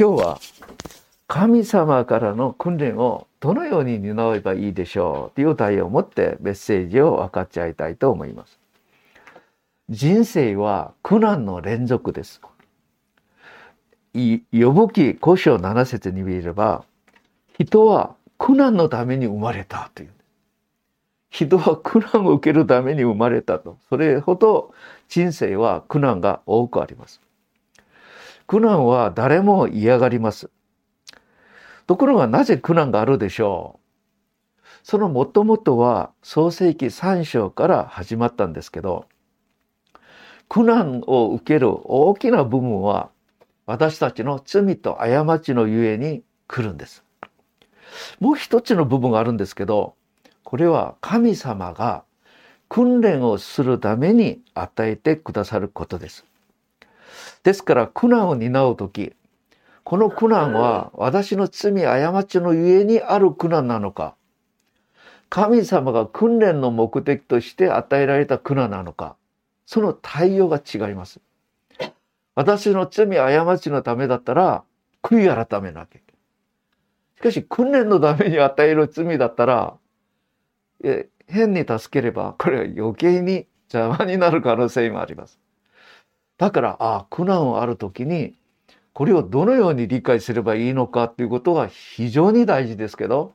今日は神様からの訓練をどのように担えばいいでしょうという題を持ってメッセージを分かち合いたいと思います。人生は苦難の連続です。呼ぶ記古書7節に見れば、人は苦難のために生まれたという。人は苦難を受けるために生まれたと。それほど人生は苦難が多くあります。苦難は誰も嫌がります。ところがなぜ苦難があるでしょう？そのもともとは創世紀3章から始まったんですけど、苦難を受ける大きな部分は私たちの罪と過ちのゆえに来るんです。もう一つの部分があるんですけど、これは神様が訓練をするために与えてくださることです。ですから苦難を担う時、この苦難は私の罪過ちのゆえにある苦難なのか、神様が訓練の目的として与えられた苦難なのか、その対応が違います。私の罪過ちのためだったら、悔い改めなきゃいけない。しかし、訓練のために与える罪だったら、変に助ければ、これは余計に邪魔になる可能性もあります。だから、ああ、苦難をある時に、これをどのように理解すればいいのかということが非常に大事ですけど、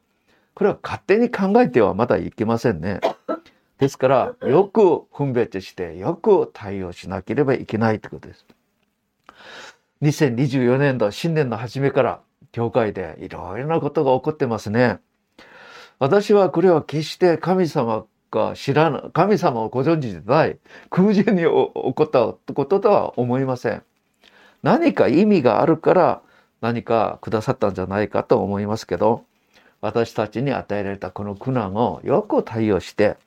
これは勝手に考えてはまだいけませんね。ですから、よく分別して、よく対応しなければいけないということです。2024年度新年の初めから教会でいろいろなことが起こってますね。私はこれは決して神様が知らない、神様をご存知でない空前に起こったこととは思いません。何か意味があるから何かくださったんじゃないかと思いますけど、私たちに与えられたこの苦難をよく対応して、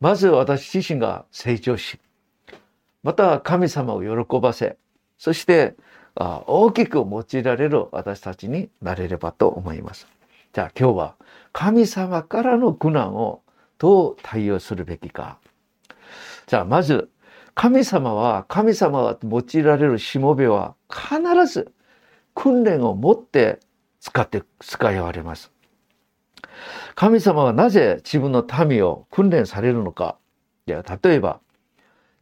まず私自身が成長し、また神様を喜ばせ、そして大きく用いられる私たちになれればと思います。じゃあ今日は神様からの苦難をどう対応するべきか。じゃあまず、神様は、神様が用いられるしもべは必ず訓練を持って使って、使いわれます。神様はなぜ自分の民を訓練されるのか。いや、例えば、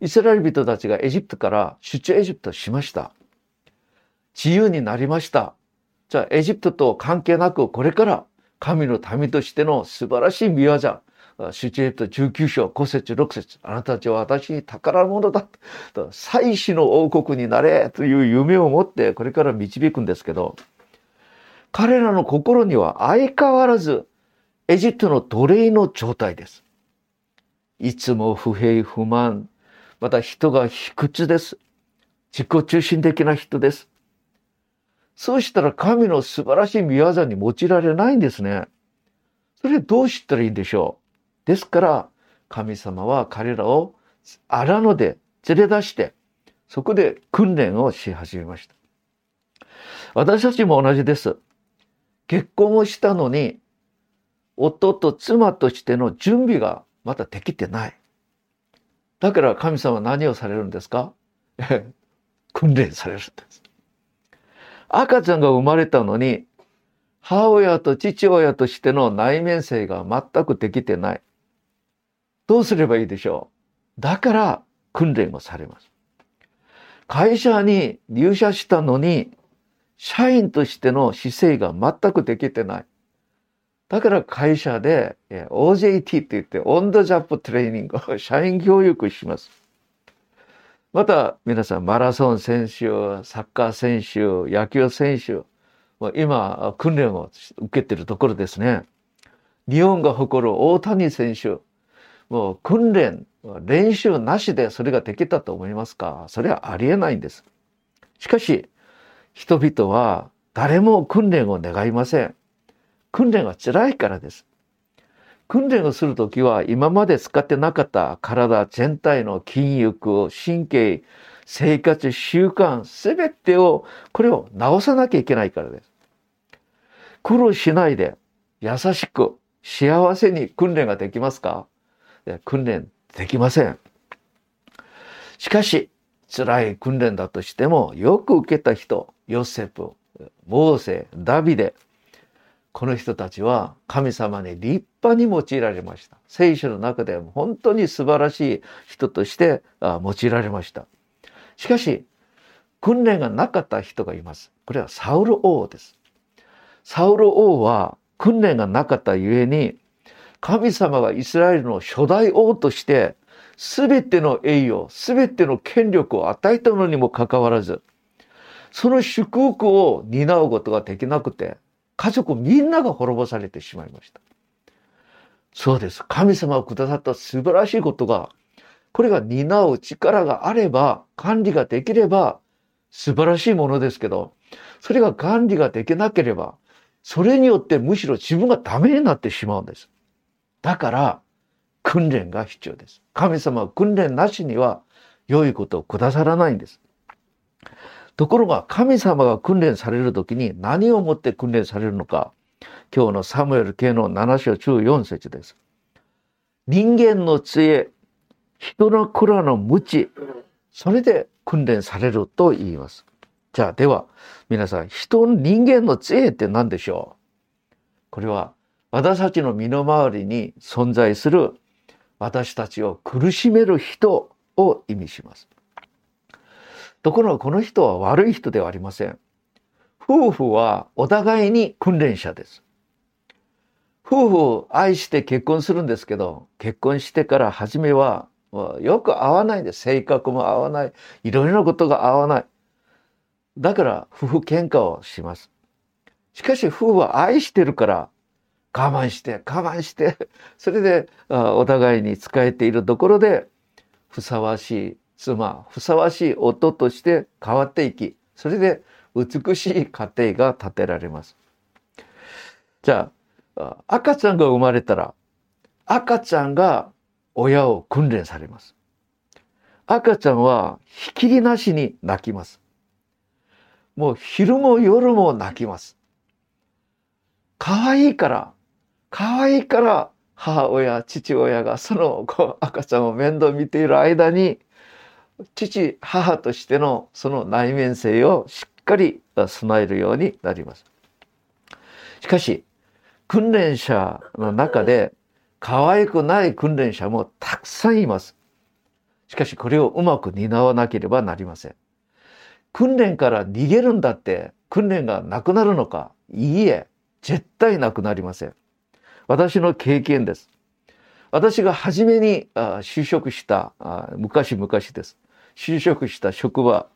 イスラエル人たちがエジプトから出張エジプトしました。自由になりました。じゃあ、エジプトと関係なく、これから神の民としての素晴らしい見業、出エジプト19章、5節6節あなたたちは私に宝物だ。と、祭祀の王国になれという夢を持ってこれから導くんですけど、彼らの心には相変わらずエジプトの奴隷の状態です。いつも不平不満、また人が卑屈です。自己中心的な人です。そうしたら神の素晴らしい見業に用いられないんですね。それどうしたらいいんでしょう？ですから、神様は彼らを荒野で連れ出して、そこで訓練をし始めました。私たちも同じです。結婚をしたのに、夫と妻としての準備がまだできてない。だから神様は何をされるんですか？訓練されるんです。赤ちゃんが生まれたのに、母親と父親としての内面性が全くできてない。どうすればいいでしょうだから訓練をされます。会社に入社したのに、社員としての姿勢が全くできてない。だから会社で OJT って言ってオンドジャップトレーニングを 社員教育します。また皆さんマラソン選手、サッカー選手、野球選手、今訓練を受けてるところですね。日本が誇る大谷選手、もう訓練、練習なしでそれができたと思いますか？それはありえないんです。しかし、人々は誰も訓練を願いません。訓練は辛いからです。訓練をするときは今まで使ってなかった体全体の筋力、神経、生活習慣、すべてを、これを直さなきゃいけないからです。苦労しないで優しく幸せに訓練ができますか？訓練できません。しかし、辛い訓練だとしても、よく受けた人、ヨセフ、モーセ、ダビデ、この人たちは神様に立派に用いられました。聖書の中でも本当に素晴らしい人として用いられました。しかし、訓練がなかった人がいます。これはサウル王です。サウル王は訓練がなかったゆえに、神様がイスラエルの初代王として、すべての栄誉、すべての権力を与えたのにもかかわらず、その祝福を担うことができなくて、家族みんなが滅ぼされてしまいました。そうです。神様がくださった素晴らしいことが、これが担う力があれば、管理ができれば、素晴らしいものですけど、それが管理ができなければ、それによってむしろ自分がダメになってしまうんです。だから、訓練が必要です。神様は訓練なしには良いことをくださらないんです。ところが神様が訓練される時に何をもって訓練されるのか。今日のサムエル系の7章14節です。人間の杖、人の蔵の無知、それで訓練されると言います。じゃあでは皆さん、人、人間の杖って何でしょう？これは私たちの身の回りに存在する私たちを苦しめる人を意味します。ところがこの人は悪い人ではありません。夫婦はお互いに訓練者です。夫婦を愛して結婚するんですけど、結婚してから初めはよく合わないんです。性格も合わない。いろいろなことが合わない。だから夫婦喧嘩をします。しかし夫婦は愛してるから我慢して我慢して それでお互いに仕えているところでふさわしい妻ふさわしい夫として変わっていきそれで美しい家庭が建てられます。じゃあ赤ちゃんが生まれたら赤ちゃんが親を訓練されます。赤ちゃんはひきりなしに泣きます。もう昼も夜も泣きます。可愛いから可愛いから母親、父親がその赤ちゃんを面倒見ている間に、父、母としてのその内面性をしっかり備えるようになります。しかし、訓練者の中で可愛くない訓練者もたくさんいます。しかしこれをうまく担わなければなりません。訓練から逃げるんだって訓練がなくなるのかいいえ、絶対なくなりません。私の経験です。私が初めに就職した昔々です。就職した職場。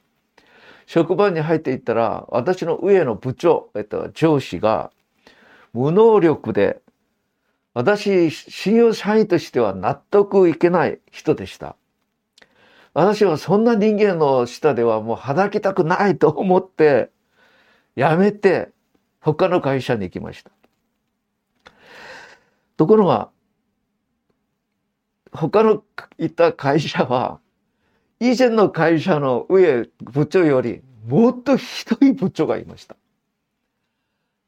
職場に入っていったら、私の上の部長、えっと、上司が無能力で、私、信用社員としては納得いけない人でした。私はそんな人間の下ではもう働きたくないと思って、辞めて他の会社に行きました。ところが、他のいた会社は、以前の会社の上部長よりもっとひどい部長がいました。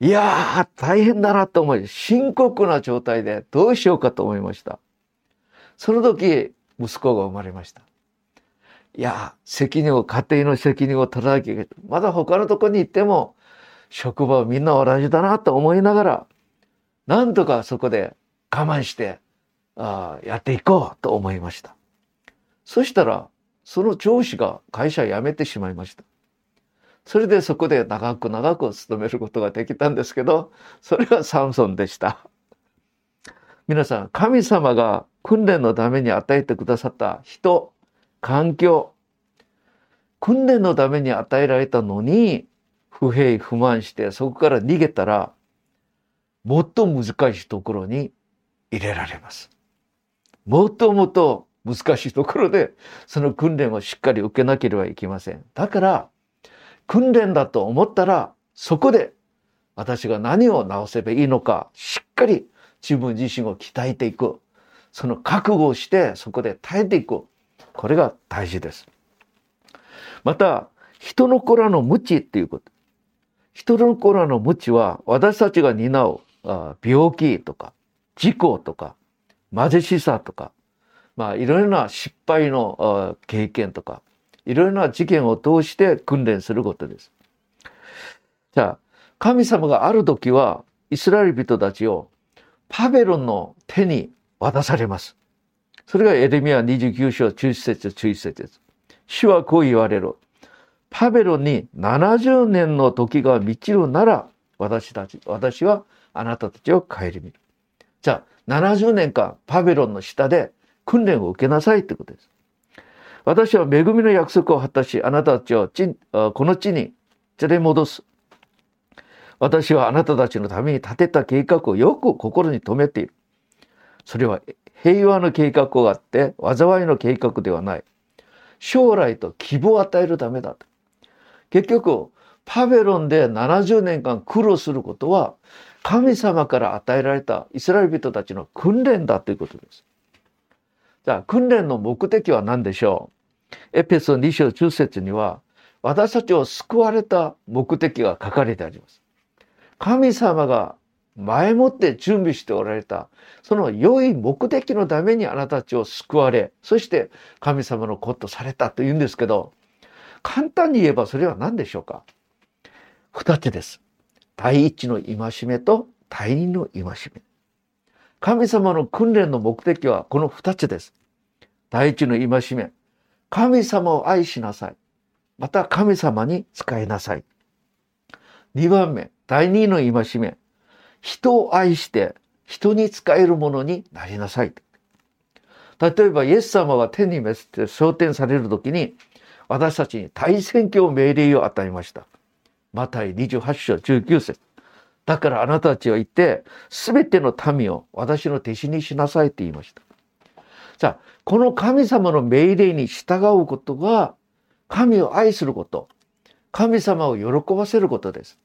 いやー、大変だなと思い、深刻な状態でどうしようかと思いました。その時、息子が生まれました。いや、責任を、家庭の責任を取らなきゃいけない。まだ他のとこに行っても、職場はみんな同じだなと思いながら、なんとかそこで我慢してあやっていこうと思いました。そしたら、その上司が会社辞めてしまいました。それでそこで長く長く勤めることができたんですけど、それがサムソンでした。皆さん、神様が訓練のために与えてくださった人、環境、訓練のために与えられたのに、不平不満してそこから逃げたら、もっと難しいところに入れられます。もっともっと難しいところでその訓練をしっかり受けなければいけません。だから訓練だと思ったらそこで私が何を直せばいいのかしっかり自分自身を鍛えていく。その覚悟をしてそこで耐えていく。これが大事です。また人の子らの無知っていうこと。人の子らの無知は私たちが担う病気とか事故とか貧しさとか、まあいろいろな失敗の経験とか、いろいろな事件を通して訓練することです。じゃあ神様がある時はイスラエル人たちをパベロンの手に渡されます。それがエレミア29章11節11節です。主はこう言われる。パベロンに70年の時が満ちるなら私たち、私はあなたたちを顧みる。じゃあ、70年間パベロンの下で訓練を受けなさいってことです。私は恵みの約束を果たし、あなたたちをこの地に連れ戻す。私はあなたたちのために立てた計画をよく心に留めている。それは平和の計画があって、災いの計画ではない。将来と希望を与えるためだと。結局、パベロンで70年間苦労することは、神様から与えられたイスラエル人たちの訓練だということです。じゃあ、訓練の目的は何でしょう？エペソ2章中節には、私たちを救われた目的が書かれてあります。神様が前もって準備しておられた、その良い目的のためにあなたたちを救われ、そして神様の子とされたと言うんですけど、簡単に言えばそれは何でしょうか？二つです。第一の戒めと第二の戒め。神様の訓練の目的はこの二つです。第一の戒め。神様を愛しなさい。また神様に仕えなさい。二番目。第二の戒め。人を愛して人に仕えるものになりなさい。例えばイエス様は天に召って昇天される時に私たちに大宣教命令を与えました。マタイ28章19節だからあなたたちは言って、すべての民を私の弟子にしなさいって言いました。さあ、この神様の命令に従うことが、神を愛すること、神様を喜ばせることです。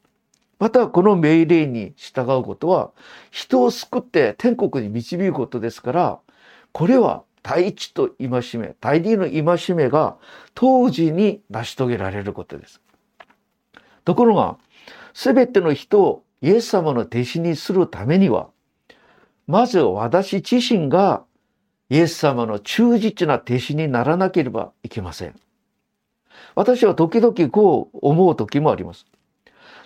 また、この命令に従うことは、人を救って天国に導くことですから、これは第一と戒め、第二の戒めが当時に成し遂げられることです。ところが、すべての人をイエス様の弟子にするためには、まず私自身がイエス様の忠実な弟子にならなければいけません。私は時々こう思う時もあります。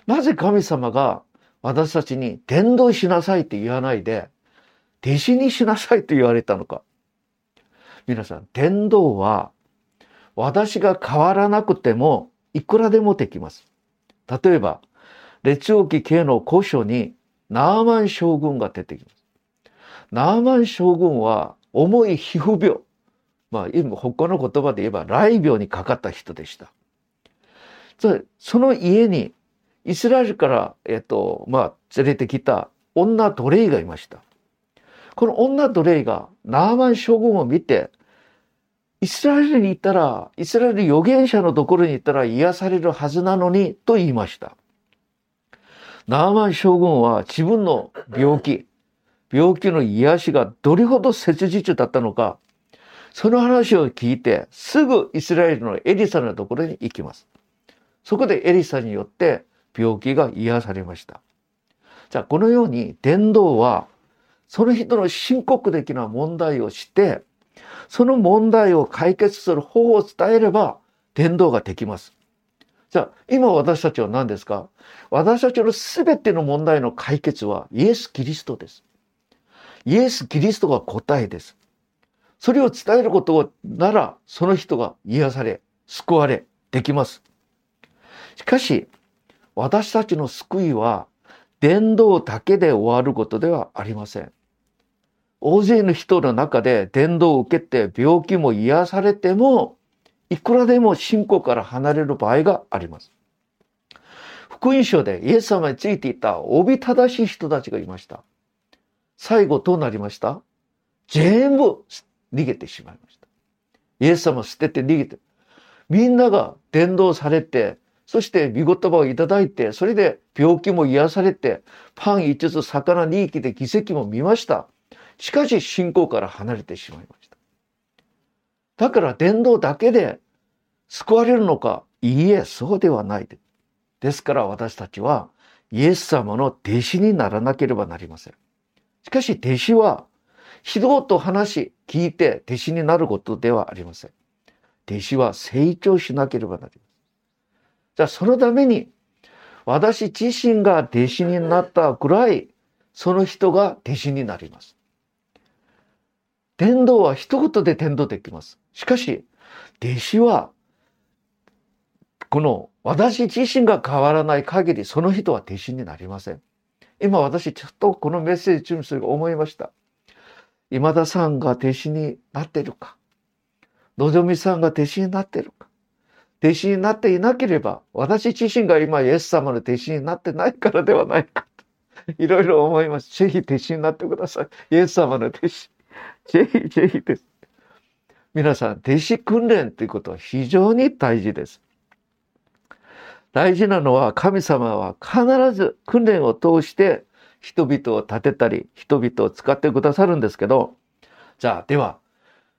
なぜ神様が私たちに伝道しなさいと言わないで、弟子にしなさいと言われたのか。皆さん、伝道は私が変わらなくてもいくらでもできます。例えば、列王記系の古書にナーマン将軍が出てきます。ナーマン将軍は重い皮膚病。まあ、今、他の言葉で言えば、雷病にかかった人でした。その家に、イスラエルから、えっと、まあ、連れてきた女奴隷がいました。この女奴隷がナーマン将軍を見て、イスラエルに行ったら、イスラエル預言者のところに行ったら癒されるはずなのに、と言いました。ナーマン将軍は自分の病気、病気の癒しがどれほど切実だったのか、その話を聞いて、すぐイスラエルのエリサのところに行きます。そこでエリサによって病気が癒されました。じゃあ、このように伝道は、その人の深刻的な問題をして、その問題を解決する方法を伝えれば、伝道ができます。じゃあ、今私たちは何ですか？私たちの全ての問題の解決はイエス・キリストです。イエス・キリストが答えです。それを伝えることなら、その人が癒され、救われ、できます。しかし、私たちの救いは、伝道だけで終わることではありません。大勢の人の中で伝道を受けて病気も癒されても、いくらでも信仰から離れる場合があります。福音書でイエス様についていたおびただしい人たちがいました。最後どうなりました？全部逃げてしまいました。イエス様捨てて逃げて。みんなが伝道されて、そして見言葉をいただいて、それで病気も癒されて、パン一つ、魚二匹で奇跡も見ました。しかし信仰から離れてしまいました。だから伝道だけで救われるのかいいえ、そうではないで。ですから私たちはイエス様の弟子にならなければなりません。しかし弟子は指導と話し、聞いて弟子になることではありません。弟子は成長しなければなりません。じゃあそのために私自身が弟子になったくらい、その人が弟子になります。伝道は一言で伝道できます。しかし、弟子は、この私自身が変わらない限り、その人は弟子になりません。今私ちょっとこのメッセージ中に思いました。今田さんが弟子になってるか？のぞみさんが弟子になってるか？弟子になっていなければ、私自身が今イエス様の弟子になってないからではないか。いろいろ思います。ぜひ弟子になってください。イエス様の弟子。ぜひぜひです。皆さん、弟子訓練ということは非常に大事です。大事なのは神様は必ず訓練を通して人々を立てたり、人々を使ってくださるんですけど、じゃあ、では、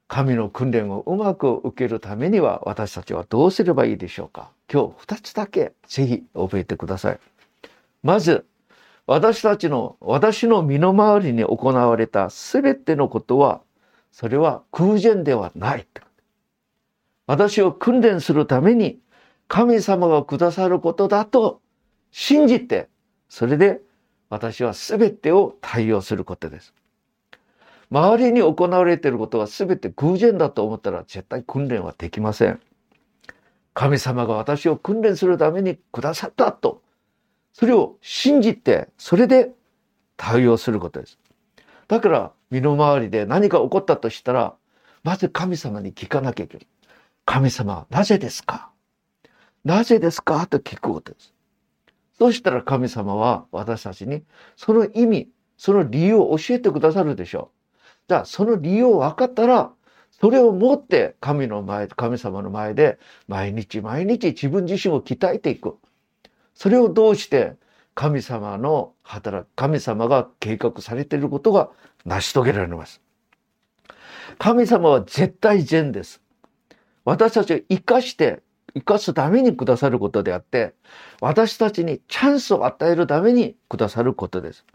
神の訓練をうまく受けるためには私たちはどうすればいいでしょうか？今日二つだけぜひ覚えてください。まず、私たちの、私の身の回りに行われた全てのことは、それは空前ではない。私を訓練するために神様がくださることだと信じて、それで私は全てを対応することです。周りに行われていることが全て偶然だと思ったら絶対訓練はできません。神様が私を訓練するためにくださったと、それを信じて、それで対応することです。だから、身の回りで何か起こったとしたら、まず神様に聞かなきゃいけない。神様、なぜですか？なぜですか？と聞くことです。そしたら神様は私たちにその意味、その理由を教えてくださるでしょう。じゃあ、その理由を分かったら、それを持って神の前、神様の前で毎日毎日自分自身を鍛えていく。それをどうして神様の働く、神様が計画されていることが成し遂げられます。神様は絶対善です。私たちを生かして、生かすためにくださることであって、私たちにチャンスを与えるためにくださることです。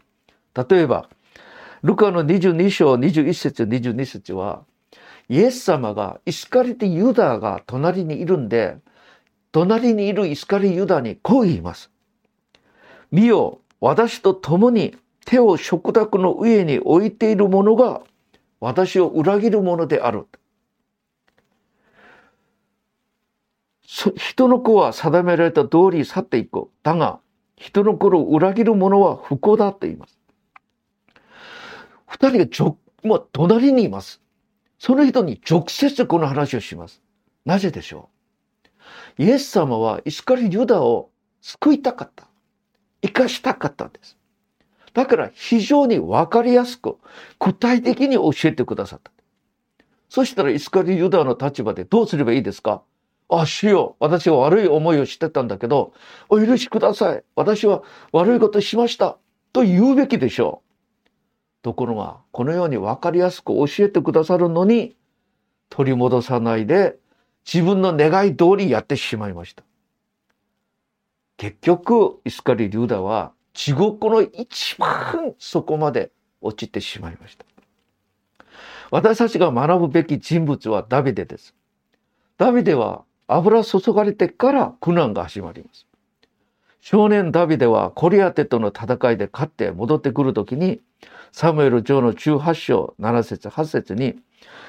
例えば、ルカの22章21節22節は、イエス様がイスカリティユダが隣にいるんで、隣にいるイスカリユダにこう言います。見よ、私と共に手を食卓の上に置いている者が私を裏切る者である。人の子は定められた通り去っていく。だが、人の子を裏切る者は不幸だと言います。二人がちょ、もう隣にいます。その人に直接この話をします。なぜでしょう？イエス様はイスカリユダを救いたかった。生かしたかったんです。だから非常にわかりやすく、具体的に教えてくださった。そしたらイスカリユダの立場でどうすればいいですか？あ、主よ、私は悪い思いをしてたんだけど、お許しください。私は悪いことしました。と言うべきでしょう。ところが、このように分かりやすく教えてくださるのに、取り戻さないで、自分の願い通りやってしまいました。結局、イスカリ・リューダは地獄の一番底まで落ちてしまいました。私たちが学ぶべき人物はダビデです。ダビデは油注がれてから苦難が始まります。少年ダビデはコリアテとの戦いで勝って戻ってくるときに、サムエル上の18章7節8節に、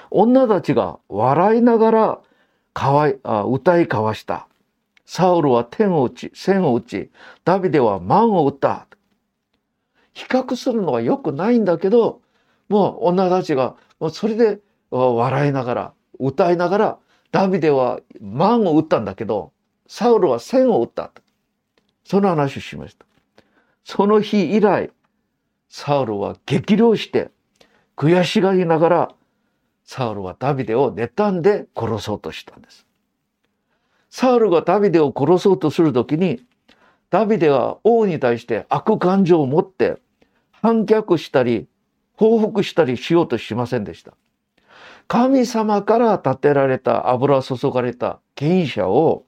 女たちが笑いながらかわいあ歌い交わした。サウルは天を打ち、線を打ち、ダビデは万を打った。比較するのは良くないんだけど、もう女たちが、もうそれで笑いながら、歌いながら、ダビデは万を打ったんだけど、サウルは千を打った。その話をしました。その日以来、サウルは激励して、悔しがりながら、サウルはダビデを妬んで殺そうとしたんです。サウルがダビデを殺そうとするときに、ダビデは王に対して悪感情を持って反逆したり報復したりしようとしませんでした。神様から立てられた油注がれた権威者を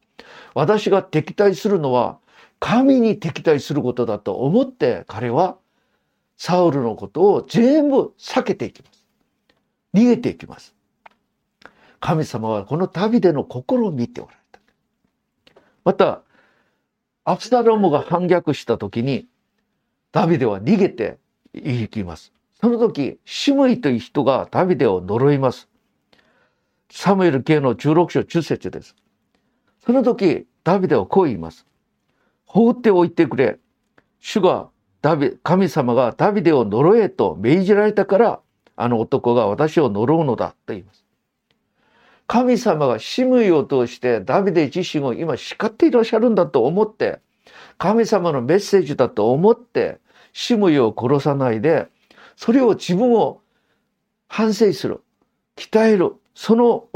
私が敵対するのは神に敵対することだと思って彼はサウルのことを全部避けていきます。逃げていきます。神様はこの旅での心を見ておられた。また、アブサロムが反逆した時に、ダビデは逃げて行きます。その時、シムイという人がダビデを呪います。サムエル系の16章10節です。その時、ダビデはこう言います。放っておいてくれ。主がダビ、神様がダビデを呪えと命じられたから、あの男が私を呪うのだと言います。神様がシムイを通してダビデ自身を今叱っていらっしゃるんだと思って、神様のメッセージだと思って、シムイを殺さないで、それを自分を反省する、鍛える、その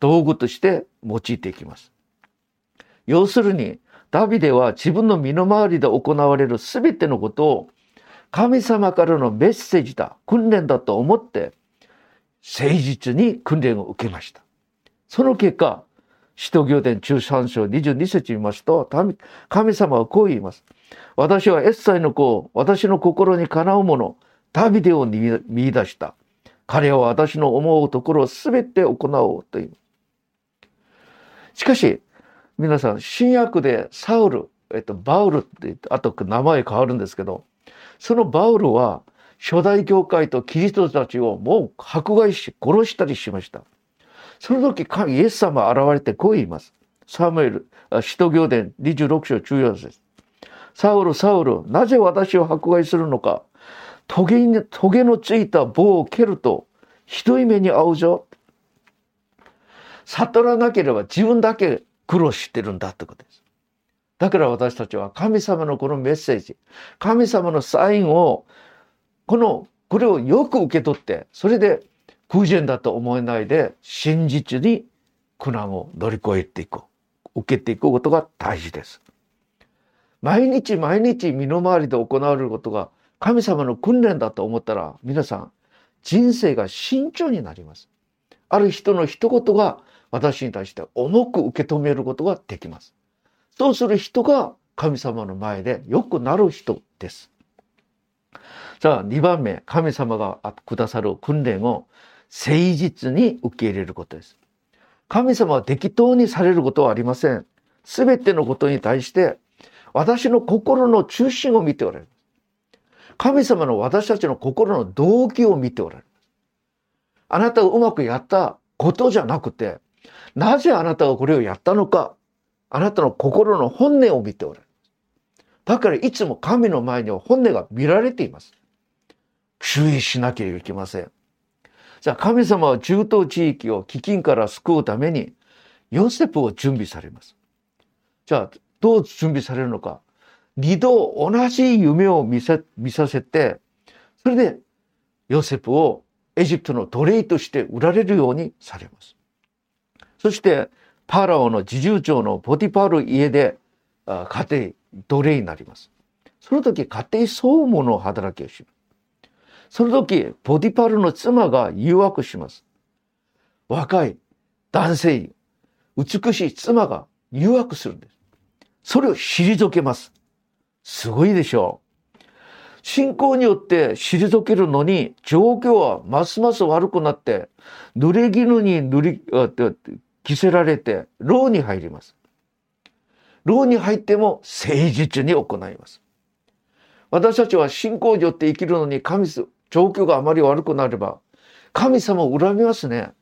道具として用いていきます。要するに、ダビデは自分の身の回りで行われる全てのことを神様からのメッセージだ、訓練だと思って、誠実に訓練を受けました。その結果、使徒行伝中三章22節見ますと、神様はこう言います。私はエッサイの子を私の心にかなうもの、ダビデを見出した。彼は私の思うところを全て行おうという。しかし、皆さん、新約でサウル、えっと、バウルってって、あと名前変わるんですけど、そのバウルは初代教会とキリストたちをもう迫害し、殺したりしました。その時、イエス様現れてこう言います。サムエル、使徒行伝26章14節サウル、サウル、なぜ私を迫害するのか。トゲ、トゲのついた棒を蹴ると、ひどい目に遭うぞ。悟らなければ自分だけ苦労してるんだってことです。だから私たちは神様のこのメッセージ、神様のサインを、この、これをよく受け取って、それで偶然だと思えないで、真実に苦難を乗り越えていく、受けていくことが大事です。毎日毎日身の回りで行われることが神様の訓練だと思ったら、皆さん、人生が慎重になります。ある人の一言が私に対して重く受け止めることができます。そうする人が神様の前でよくなる人です。さあ、2番目、神様がくださる訓練を誠実に受け入れることです。神様は適当にされることはありません。すべてのことに対して、私の心の中心を見ておられる。神様の私たちの心の動機を見ておられる。あなたがうまくやったことじゃなくて、なぜあなたがこれをやったのか、あなたの心の本音を見ておられる。だからいつも神の前には本音が見られています。注意しなければいけません。じゃあ神様は中東地域を飢饉から救うためにヨセフを準備されます。じゃあどう準備されるのか。二度同じ夢を見せ見させて、それでヨセフをエジプトの奴隷として売られるようにされます。そしてパラオの侍従長のポティパール家で家庭奴隷になります。その時家庭総務の働きをします。その時、ポティパールの妻が誘惑します。若い男性、美しい妻が誘惑するんです。それを退けます。すごいでしょう。信仰によって退けるのに、状況はますます悪くなって、濡れ衣に塗り、着せられて、牢に入ります。牢に入っても誠実に行います。私たちは信仰によって生きるのに神状況があまり悪くなれば、神様を恨みますね。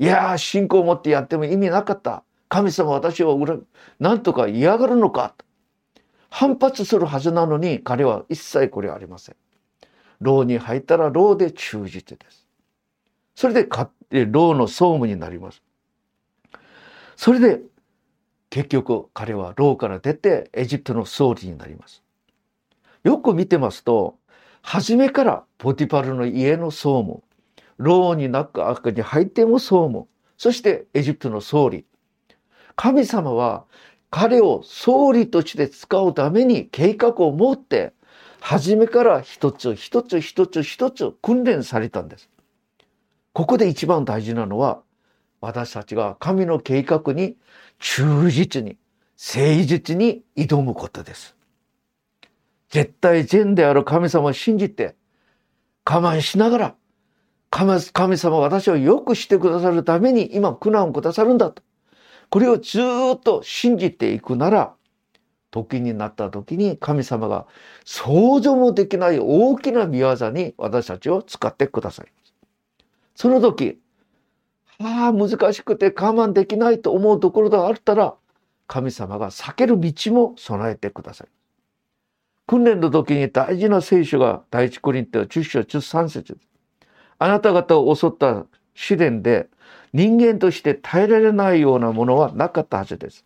いやー、信仰を持ってやっても意味なかった。神様私を恨み、なんとか嫌がるのか。反発するはずなのに、彼は一切これはありません。牢に入ったら牢で忠実です。それで牢の総務になります。それで、結局彼は牢から出てエジプトの総理になります。よく見てますと、初めからポティパルの家の総務、牢に中に入っても総務、そしてエジプトの総理。神様は彼を総理として使うために計画を持って、初めから一つ一つ一つ一つ訓練されたんです。ここで一番大事なのは、私たちが神の計画に忠実に、誠実に挑むことです。絶対善である神様を信じて、我慢しながら、神様私をよくしてくださるために今苦難をくださるんだと。これをずっと信じていくなら、時になった時に神様が想像もできない大きな見業に私たちを使ってくださいます。その時、ああ、難しくて我慢できないと思うところがあったら、神様が避ける道も備えてください。訓練の時に大事な聖書が第一コリント10章13節あなた方を襲った試練で人間として耐えられないようなものはなかったはずです。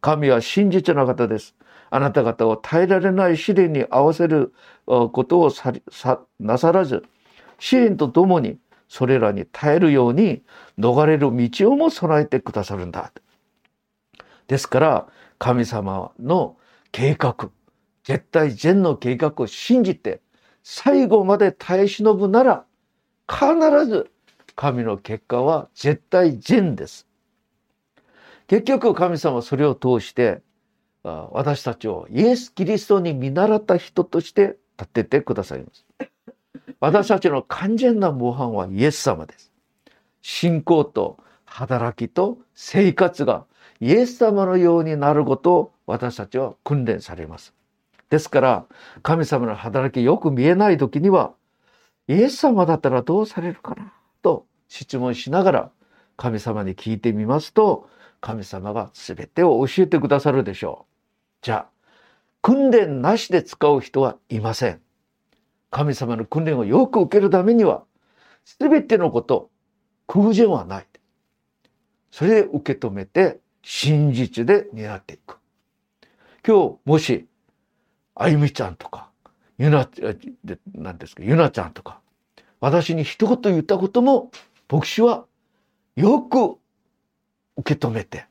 神は真実な方です。あなた方を耐えられない試練に合わせることをなさらず、試練とともにそれらに耐えるように逃れる道をも備えてくださるんだ。ですから、神様の計画、絶対善の計画を信じて、最後まで耐え忍ぶなら、必ず神の結果は絶対善です。結局神様はそれを通して私たちをイエス・キリストに見習った人として立ててくださいます。私たちの完全な模範はイエス様です。信仰と働きと生活がイエス様のようになることを私たちは訓練されます。ですから神様の働きよく見えない時にはイエス様だったらどうされるかな？と質問しながら神様に聞いてみますと神様が全てを教えてくださるでしょう。じゃあ、訓練なしで使う人はいません。神様の訓練をよく受けるためには、全てのこと、空前はない。それで受け止めて、真実で担っていく。今日、もし、あゆみちゃんとか、ゆな、なんですか、ゆなちゃんとか、私に一言言ったことも、牧師はよく受け止めて、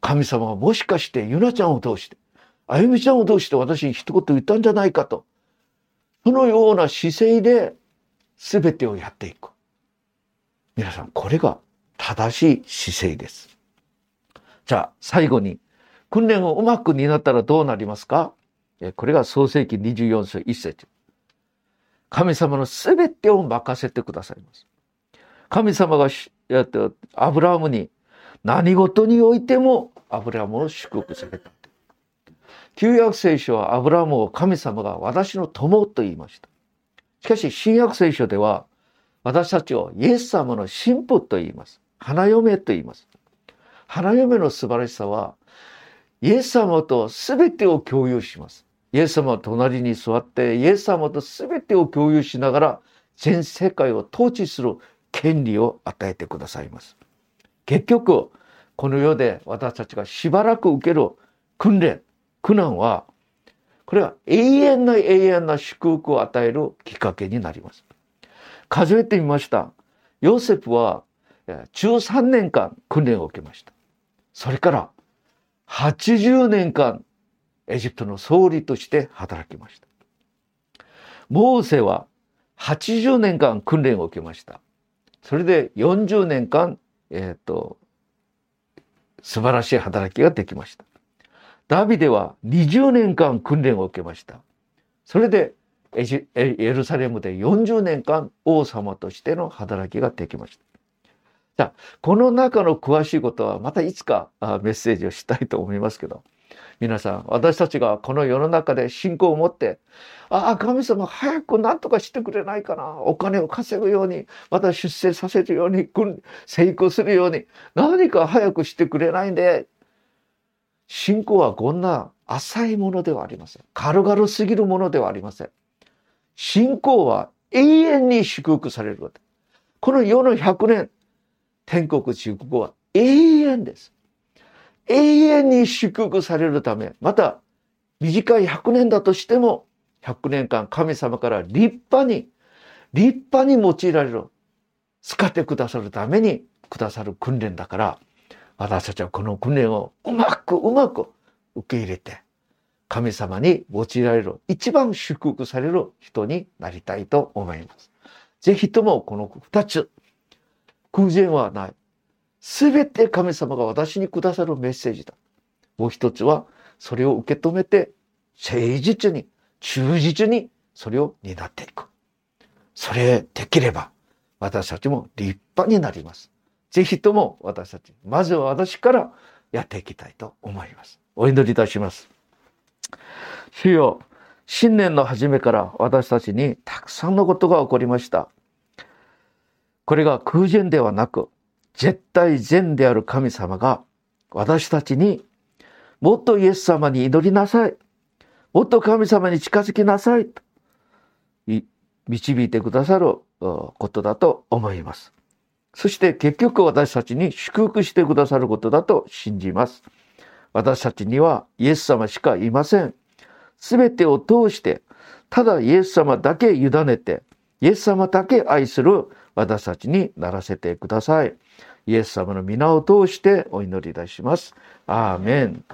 神様はもしかしてゆなちゃんを通して、あゆみちゃんを通して私に一言言ったんじゃないかと、そのような姿勢で全てをやっていく。皆さん、これが正しい姿勢です。じゃあ、最後に、訓練をうまく担ったらどうなりますか？これが創世記24章1節神様の全てを任せてくださいます。神様がアブラハムに何事においてもアブラハムを祝福された。旧約聖書はアブラハムを神様が私の友と言いました。しかし新約聖書では私たちをイエス様の神父と言います。花嫁と言います。花嫁の素晴らしさはイエス様と全てを共有します。イエス様は隣に座ってイエス様と全てを共有しながら全世界を統治する権利を与えてくださいます。結局この世で私たちがしばらく受ける訓練苦難は、これは永遠な永遠な祝福を与えるきっかけになります。数えてみました。ヨセフは13年間訓練を受けました。それから80年間エジプトの総理として働きました。モーセは80年間訓練を受けました。それで40年間、えっ、と、素晴らしい働きができました。ダビデは20年間訓練を受けました。それでエルサレムで40年間王様としての働きができました。じゃあ、この中の詳しいことはまたいつかメッセージをしたいと思いますけど、皆さん、私たちがこの世の中で信仰を持って、ああ、神様早く何とかしてくれないかな。お金を稼ぐように、また出世させるように、成功するように、何か早くしてくれないんで、信仰はこんな浅いものではありません。軽々すぎるものではありません。信仰は永遠に祝福されること。この世の100年、天国祝福は永遠です。永遠に祝福されるため、また短い100年だとしても、100年間神様から立派に、立派に用いられる、使ってくださるためにくださる訓練だから、私たちはこの訓練をうまくうまく受け入れて、神様に用いられる、一番祝福される人になりたいと思います。ぜひともこの二つ、空前はない。すべて神様が私にくださるメッセージだ。もう一つは、それを受け止めて、誠実に、忠実に、それを担っていく。それできれば、私たちも立派になります。ぜひとも私たち、まずは私からやっていきたいと思います。お祈りいたします。主よ、新年の初めから私たちにたくさんのことが起こりました。これが空前ではなく、絶対善である神様が私たちにもっとイエス様に祈りなさい。もっと神様に近づきなさい。と導いてくださることだと思います。そして結局私たちに祝福してくださることだと信じます。私たちにはイエス様しかいません。すべてを通して、ただイエス様だけ委ねて、イエス様だけ愛する私たちにならせてください。イエス様の皆を通してお祈りいたします。アーメン。